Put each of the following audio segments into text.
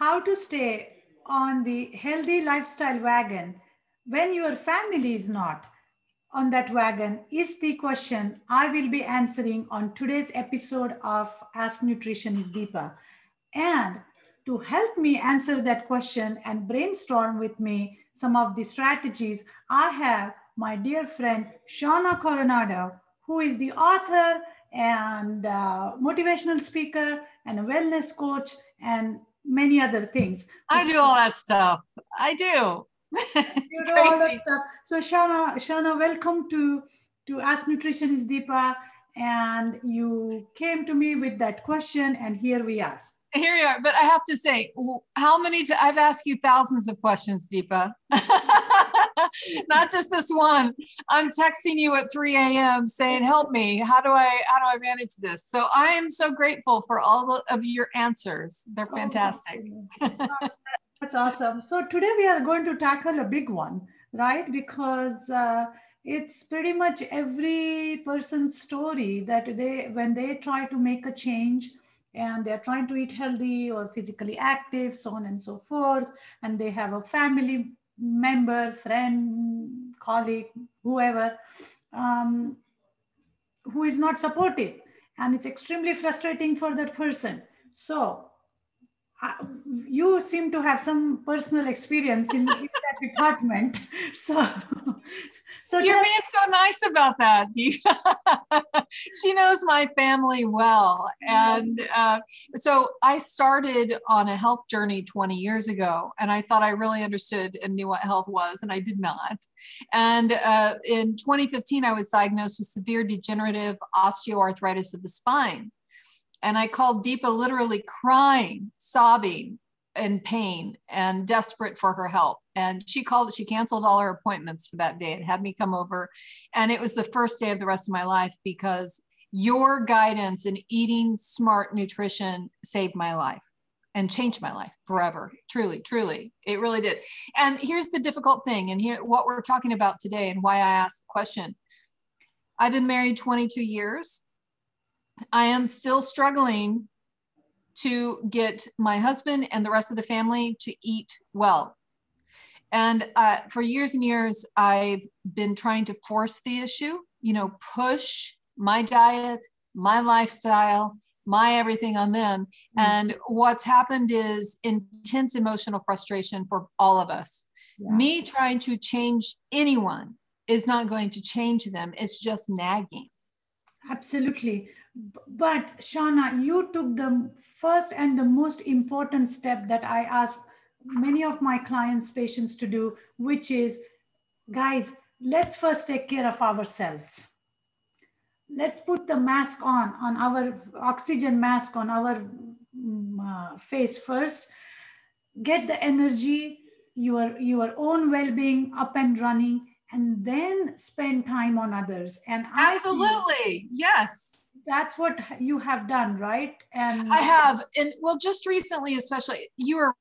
how to stay on the healthy lifestyle wagon when your family is not on that wagon is the question I will be answering on today's episode of Ask Nutritionist Deepa. And to help me answer that question and brainstorm with me some of the strategies, I have my dear friend Shauna Coronado, who is the author and uh, motivational speaker and a wellness coach and many other things. I do all that stuff. I do. you know all that stuff. So Shauna, Shauna, welcome to to Ask Nutritionist Deepa. And you came to me with that question, and here we are. Here we are. But I have to say, how many? i I've asked you thousands of questions, Deepa. Not just this one. I'm texting you at 3 a.m. saying, "Help me! How do I? How do I manage this?" So I am so grateful for all of your answers. They're oh, fantastic. Oh, that's awesome. So today we are going to tackle a big one, right? Because uh, it's pretty much every person's story that they, when they try to make a change and they're trying to eat healthy or physically active, so on and so forth, and they have a family member, friend, colleague, whoever, um, who is not supportive. And it's extremely frustrating for that person. So you seem to have some personal experience in, in that department. So, so you're being so nice about that. she knows my family well, and uh, so I started on a health journey 20 years ago, and I thought I really understood and knew what health was, and I did not. And uh, in 2015, I was diagnosed with severe degenerative osteoarthritis of the spine and I called Deepa literally crying, sobbing in pain and desperate for her help. And she called, she canceled all her appointments for that day and had me come over. And it was the first day of the rest of my life because your guidance in eating smart nutrition saved my life and changed my life forever. Truly, truly, it really did. And here's the difficult thing, and here what we're talking about today, and why I asked the question. I've been married 22 years. I am still struggling to get my husband and the rest of the family to eat well. And uh, for years and years, I've been trying to force the issue, you know, push my diet, my lifestyle, my everything on them. Mm-hmm. And what's happened is intense emotional frustration for all of us. Yeah. Me trying to change anyone is not going to change them, it's just nagging. Absolutely. But Shauna, you took the first and the most important step that I ask many of my clients, patients to do, which is, guys, let's first take care of ourselves. Let's put the mask on, on our oxygen mask on our um, uh, face first. Get the energy, your, your own well-being up and running, and then spend time on others. And absolutely, yes that's what you have done, right? And I have, and well, just recently, especially, you were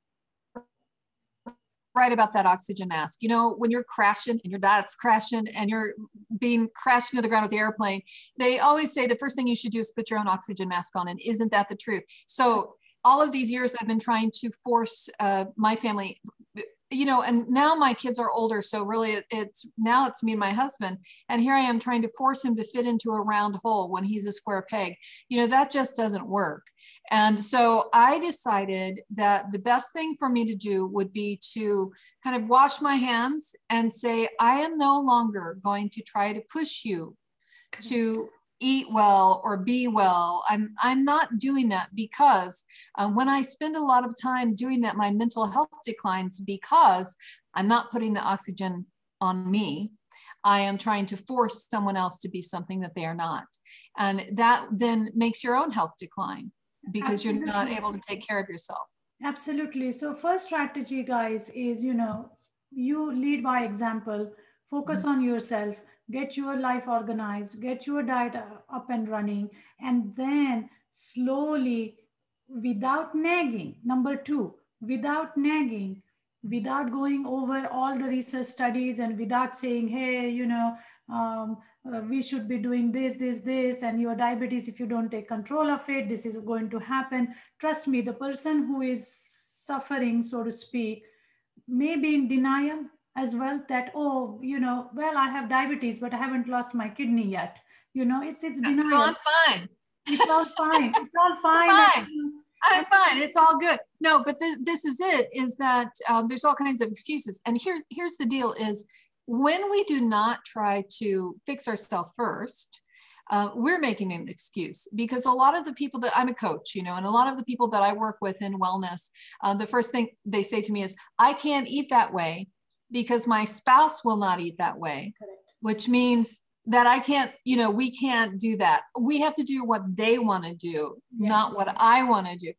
right about that oxygen mask. You know, when you're crashing and your dad's crashing and you're being crashed into the ground with the airplane, they always say the first thing you should do is put your own oxygen mask on. And isn't that the truth? So all of these years, I've been trying to force uh, my family you know and now my kids are older so really it's now it's me and my husband and here i am trying to force him to fit into a round hole when he's a square peg. You know that just doesn't work. And so i decided that the best thing for me to do would be to kind of wash my hands and say i am no longer going to try to push you to eat well or be well. I'm I'm not doing that because uh, when I spend a lot of time doing that, my mental health declines because I'm not putting the oxygen on me. I am trying to force someone else to be something that they are not, and that then makes your own health decline because Absolutely. you're not able to take care of yourself. Absolutely. So first strategy, guys, is you know you lead by example. Focus mm-hmm. on yourself get your life organized, get your diet up and running, and then slowly, without nagging, number two, without nagging, without going over all the research studies and without saying, hey, you know, um, uh, we should be doing this, this, this, and your diabetes, if you don't take control of it, this is going to happen. Trust me, the person who is suffering, so to speak, may be in denial as well that, oh, you know, well, I have diabetes, but I haven't lost my kidney yet. You know, it's it's denial. It's all fine. It's all fine. It's all fine. fine. I'm fine. It's all good. No, but th- this is it. Is that um, there's all kinds of excuses, and here here's the deal: is when we do not try to fix ourselves first, uh, we're making an excuse because a lot of the people that I'm a coach, you know, and a lot of the people that I work with in wellness, uh, the first thing they say to me is, I can't eat that way because my spouse will not eat that way, Correct. which means that I can't, you know, we can't do that. We have to do what they want to do, yeah. not what I want to do.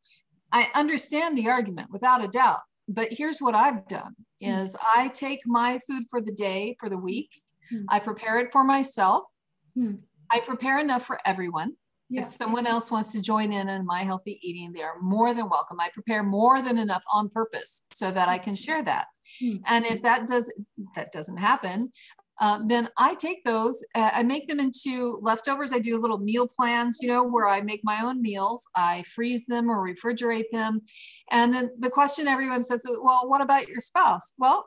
I understand the argument without a doubt, but here's what I've done hmm. is I take my food for the day, for the week, mm. I prepare it for myself. Mm. I prepare enough for everyone. Yeah. If someone else wants to join in on my healthy eating, they are more than welcome. I prepare more than enough on purpose so that I can share that. Mm-hmm. And if that does that doesn't happen, uh, then I take those, uh, I make them into leftovers. I do little meal plans, you know, where I make my own meals. I freeze them or refrigerate them. And then the question everyone says, well, what about your spouse? Well,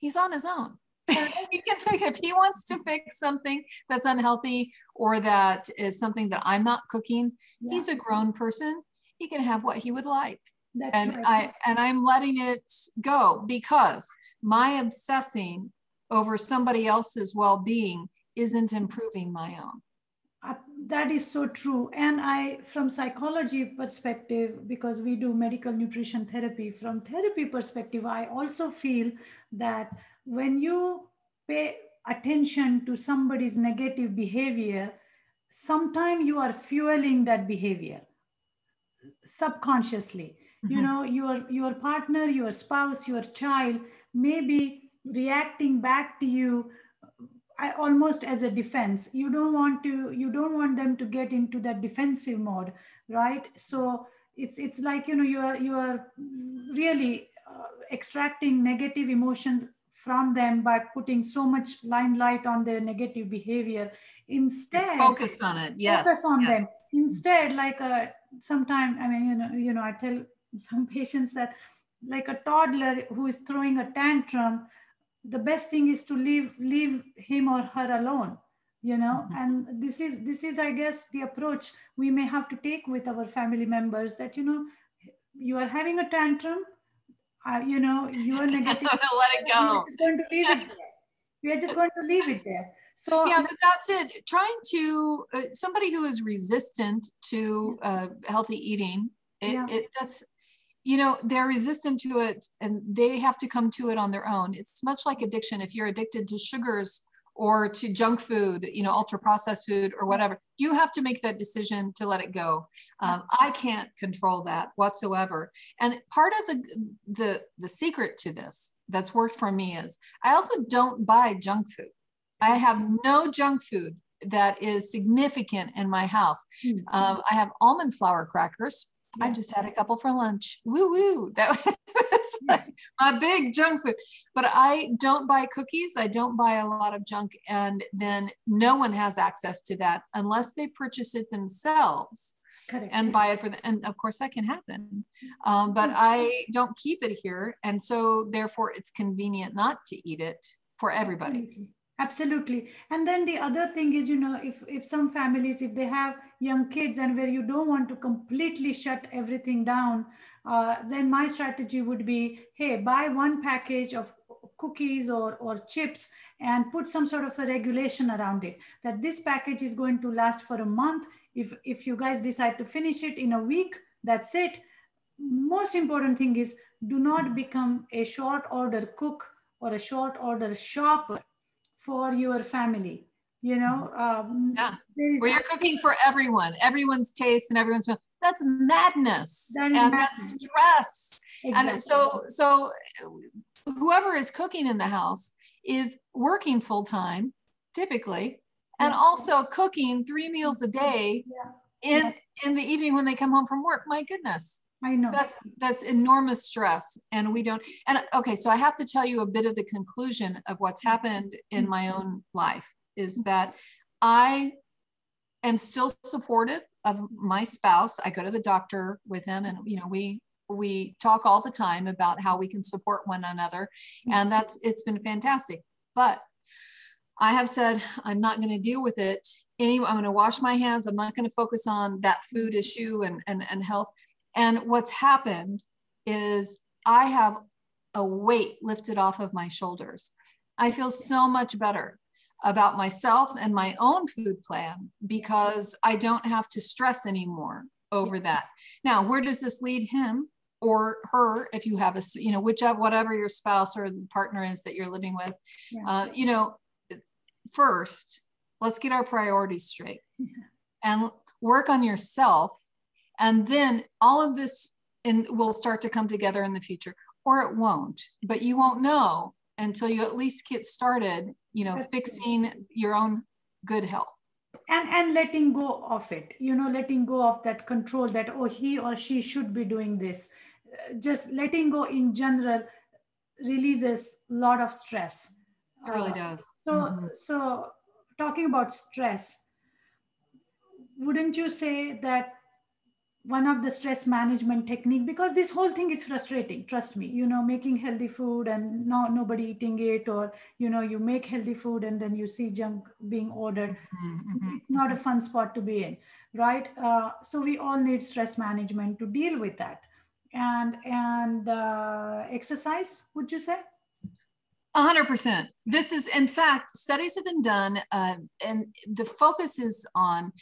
he's on his own. He can pick if he wants to fix something that's unhealthy or that is something that I'm not cooking. Yeah. He's a grown person. He can have what he would like. That's and right. I and I'm letting it go because my obsessing over somebody else's well-being isn't improving my own. Uh, that is so true and i from psychology perspective because we do medical nutrition therapy from therapy perspective i also feel that when you pay attention to somebody's negative behavior, sometimes you are fueling that behavior subconsciously. Mm-hmm. You know, your your partner, your spouse, your child may be reacting back to you I, almost as a defense you don't want to you don't want them to get into that defensive mode right so it's it's like you know you are you are really uh, extracting negative emotions from them by putting so much limelight on their negative behavior instead focus on it yes focus on yes. them instead like a uh, sometime i mean you know you know i tell some patients that like a toddler who is throwing a tantrum the best thing is to leave leave him or her alone you know mm-hmm. and this is this is i guess the approach we may have to take with our family members that you know you are having a tantrum uh, you know, you are negative. Let it go. We're just going to leave it there. We are just going to leave it there. So yeah, but that's it. Trying to uh, somebody who is resistant to uh, healthy eating, it, yeah. it, that's you know they're resistant to it, and they have to come to it on their own. It's much like addiction. If you're addicted to sugars or to junk food, you know, ultra processed food or whatever, you have to make that decision to let it go. Um, I can't control that whatsoever. And part of the, the, the secret to this that's worked for me is I also don't buy junk food. I have no junk food that is significant in my house. Mm-hmm. Um, I have almond flour crackers I just had a couple for lunch. Woo woo. That was like a big junk food. But I don't buy cookies. I don't buy a lot of junk. And then no one has access to that unless they purchase it themselves. Correct. and buy it for the and of course that can happen um, but i don't keep it here and so therefore it's convenient not to eat it for everybody Absolutely absolutely. And then the other thing is you know if if some families if they have young kids and where you don't want to completely shut everything down uh, then my strategy would be hey buy one package of cookies or or chips and put some sort of a regulation around it that this package is going to last for a month. If if you guys decide to finish it in a week that's it. Most important thing is do not become a short order cook or a short order shopper for your family you know um, yeah where you're cooking for everyone everyone's taste and everyone's that's madness that and madness. that's stress exactly. and so so whoever is cooking in the house is working full time typically and yeah. also cooking three meals a day yeah. in yeah. in the evening when they come home from work my goodness I know. That's that's enormous stress. And we don't and okay, so I have to tell you a bit of the conclusion of what's mm-hmm. happened in my own life is mm-hmm. that I am still supportive of my spouse. I go to the doctor with him and you know, we we talk all the time about how we can support one another mm-hmm. and that's it's been fantastic but i have said i'm not going to deal with it anyway i'm going to wash my hands i'm not going to focus on that food issue and, and and health and what's happened is i have a weight lifted off of my shoulders i feel so much better about myself and my own food plan because i don't have to stress anymore over that now where does this lead him or her if you have a you know whichever whatever your spouse or partner is that you're living with yeah. uh, you know first let's get our priorities straight yeah. and work on yourself and then all of this in, will start to come together in the future or it won't but you won't know until you at least get started you know That's fixing your own good health and and letting go of it you know letting go of that control that oh he or she should be doing this just letting go in general releases a lot of stress. It really uh, does. So, mm-hmm. so talking about stress, wouldn't you say that one of the stress management technique because this whole thing is frustrating trust me. You know making healthy food and no nobody eating it or you know you make healthy food and then you see junk being ordered. Mm-hmm. it's not a fun spot to be in right? Uh, so we all need stress management to deal with that. And and uh, exercise would you say? 100% this is in fact studies have been done uh, and the focus is on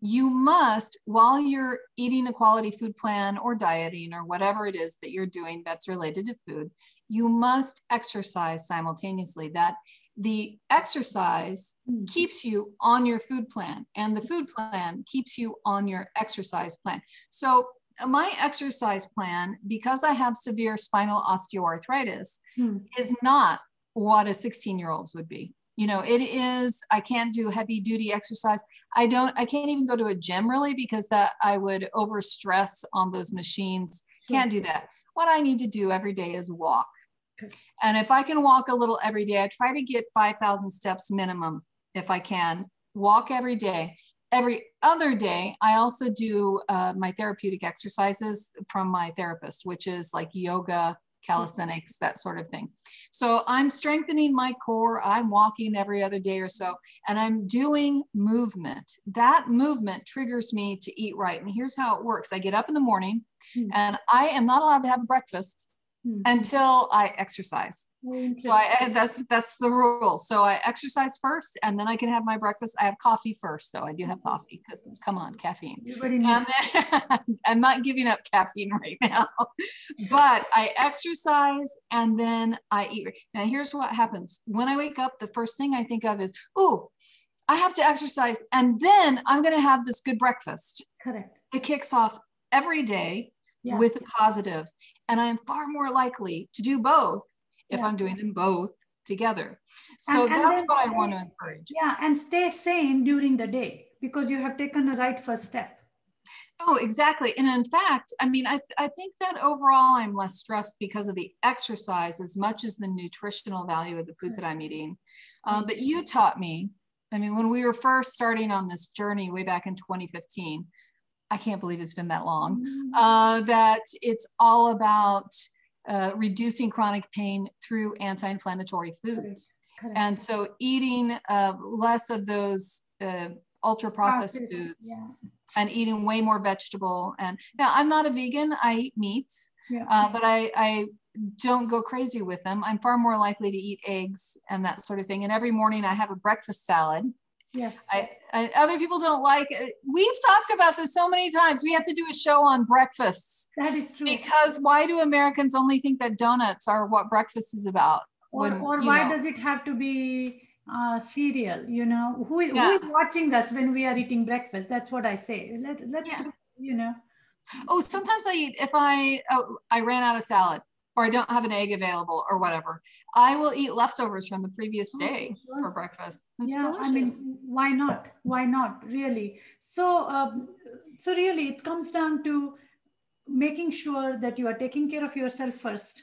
you must while you're eating a quality food plan or dieting or whatever it is that you're doing that's related to food you must exercise simultaneously that the exercise mm-hmm. keeps you on your food plan and the food plan keeps you on your exercise plan so my exercise plan, because I have severe spinal osteoarthritis, hmm. is not what a 16 year old's would be. You know, it is, I can't do heavy duty exercise. I don't, I can't even go to a gym really because that I would over stress on those machines. Can't do that. What I need to do every day is walk. And if I can walk a little every day, I try to get 5,000 steps minimum if I can. Walk every day every other day, I also do uh, my therapeutic exercises from my therapist, which is like yoga, calisthenics, that sort of thing. So I'm strengthening my core. I'm walking every other day or so, and I'm doing movement. That movement triggers me to eat right. And here's how it works I get up in the morning, mm-hmm. and I am not allowed to have breakfast mm-hmm. until I exercise. So I, that's that's the rule. So I exercise first, and then I can have my breakfast. I have coffee first, though. I do have coffee because come on, caffeine. Then, I'm not giving up caffeine right now, but I exercise and then I eat. Now here's what happens when I wake up. The first thing I think of is, "Ooh, I have to exercise, and then I'm going to have this good breakfast." Correct. It kicks off every day yes. with a positive and I'm far more likely to do both if yeah. I'm doing them both together. So and, and that's what I want to encourage. Yeah, and stay sane during the day because you have taken the right first step. Oh, exactly. And in fact, I mean, I, th- I think that overall I'm less stressed because of the exercise as much as the nutritional value of the foods that I'm eating. Um, but you taught me, I mean, when we were first starting on this journey way back in 2015, I can't believe it's been that long, mm. uh, that it's all about uh, reducing chronic pain through anti inflammatory foods. Correct. And so eating uh, less of those uh, ultra processed foods yeah. and eating way more vegetable. And now I'm not a vegan, I eat meats, yeah. Uh, but I, I don't go crazy with them. I'm far more likely to eat eggs and that sort of thing. And every morning I have a breakfast salad Yes. I, I, other people don't like it. We've talked about this so many times. We have to do a show on breakfasts. That is true. Because why do Americans only think that donuts are what breakfast is about? Or, when, or why know, does it have to be uh, cereal? You know, who, yeah. who is watching us when we are eating breakfast? That's what I say. Let, let's, yeah. do, you know. Oh, sometimes I eat, if I, oh, I ran out of salad or I don't have an egg available or whatever, I will eat leftovers from the previous oh, day oh, sure. for breakfast. It's yeah, delicious. I mean, why not? Why not? Really. So, um, so really, it comes down to making sure that you are taking care of yourself 1st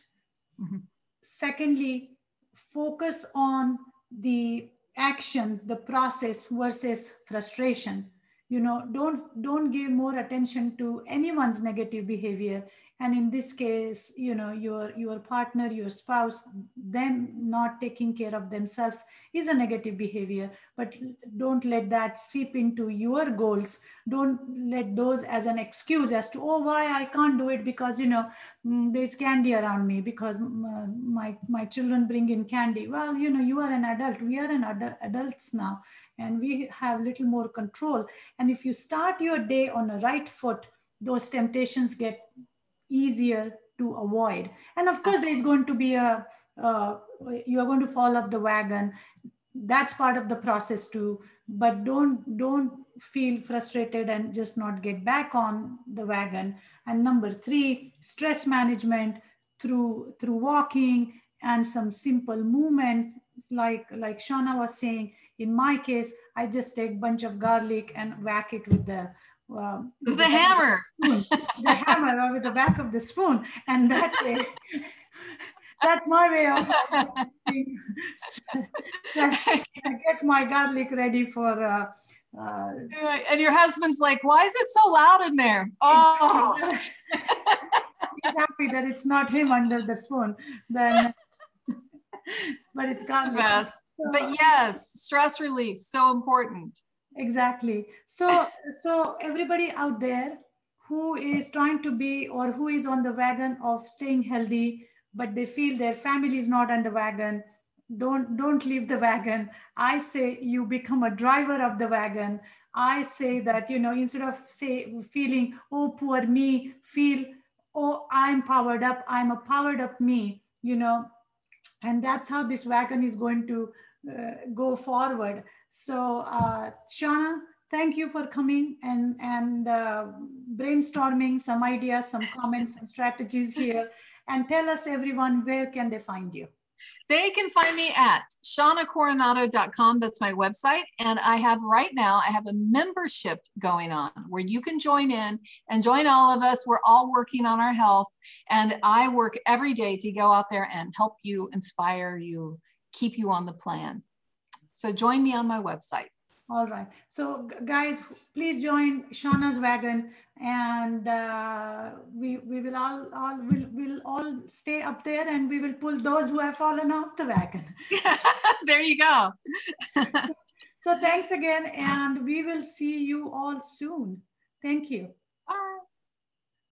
mm-hmm. Secondly, focus on the action, the process versus frustration. You know, don't don't give more attention to anyone's negative behavior. And in this case you know your your partner your spouse them not taking care of themselves is a negative behavior. But don't let that seep into your goals. Don't let those as an excuse as to oh why i can't do it because you know mm, there's candy around me because mm, my my children bring in candy. Well you know you are an adult. We are an adult adults now and we have little more control and if you start your day on a right foot those temptations get easier to avoid. And of course, there's going to be a, uh, you are going to fall off the wagon. That's part of the process too. But don't don't feel frustrated and just not get back on the wagon. And number three, stress management through through walking and some simple movements like like Shauna was saying. In my case, I just take bunch of garlic and whack it with the well, the, the hammer, the hammer or with the back of the spoon, and that way, that's my way of get my garlic ready for. Uh, uh, and your husband's like, "Why is it so loud in there?" Oh, he's happy that it's not him under the spoon. Then but it's the best. So, but yes, stress relief so important. Exactly. So so everybody out there who is trying to be or who is on the wagon of staying healthy but they feel their family is not on the wagon don't don't leave the wagon. I say you become a driver of the wagon. I say that you know instead of say feeling oh poor me feel oh i'm powered up. I'm a powered up me you know and that's how this wagon is going to uh, go forward so, uh, Shauna, thank you for coming and, and uh, brainstorming some ideas, some comments and strategies here. And tell us everyone, where can they find you? They can find me at shaunacoronado.com. That's my website. And I have right now, I have a membership going on where you can join in and join all of us. We're all working on our health. And I work every day to go out there and help you, inspire you, keep you on the plan. So join me on my website. All right. So guys, please join Shauna's wagon and uh, we, we will all, all will will all stay up there and we will pull those who have fallen off the wagon. there you go. so thanks again and we will see you all soon. Thank you. Bye.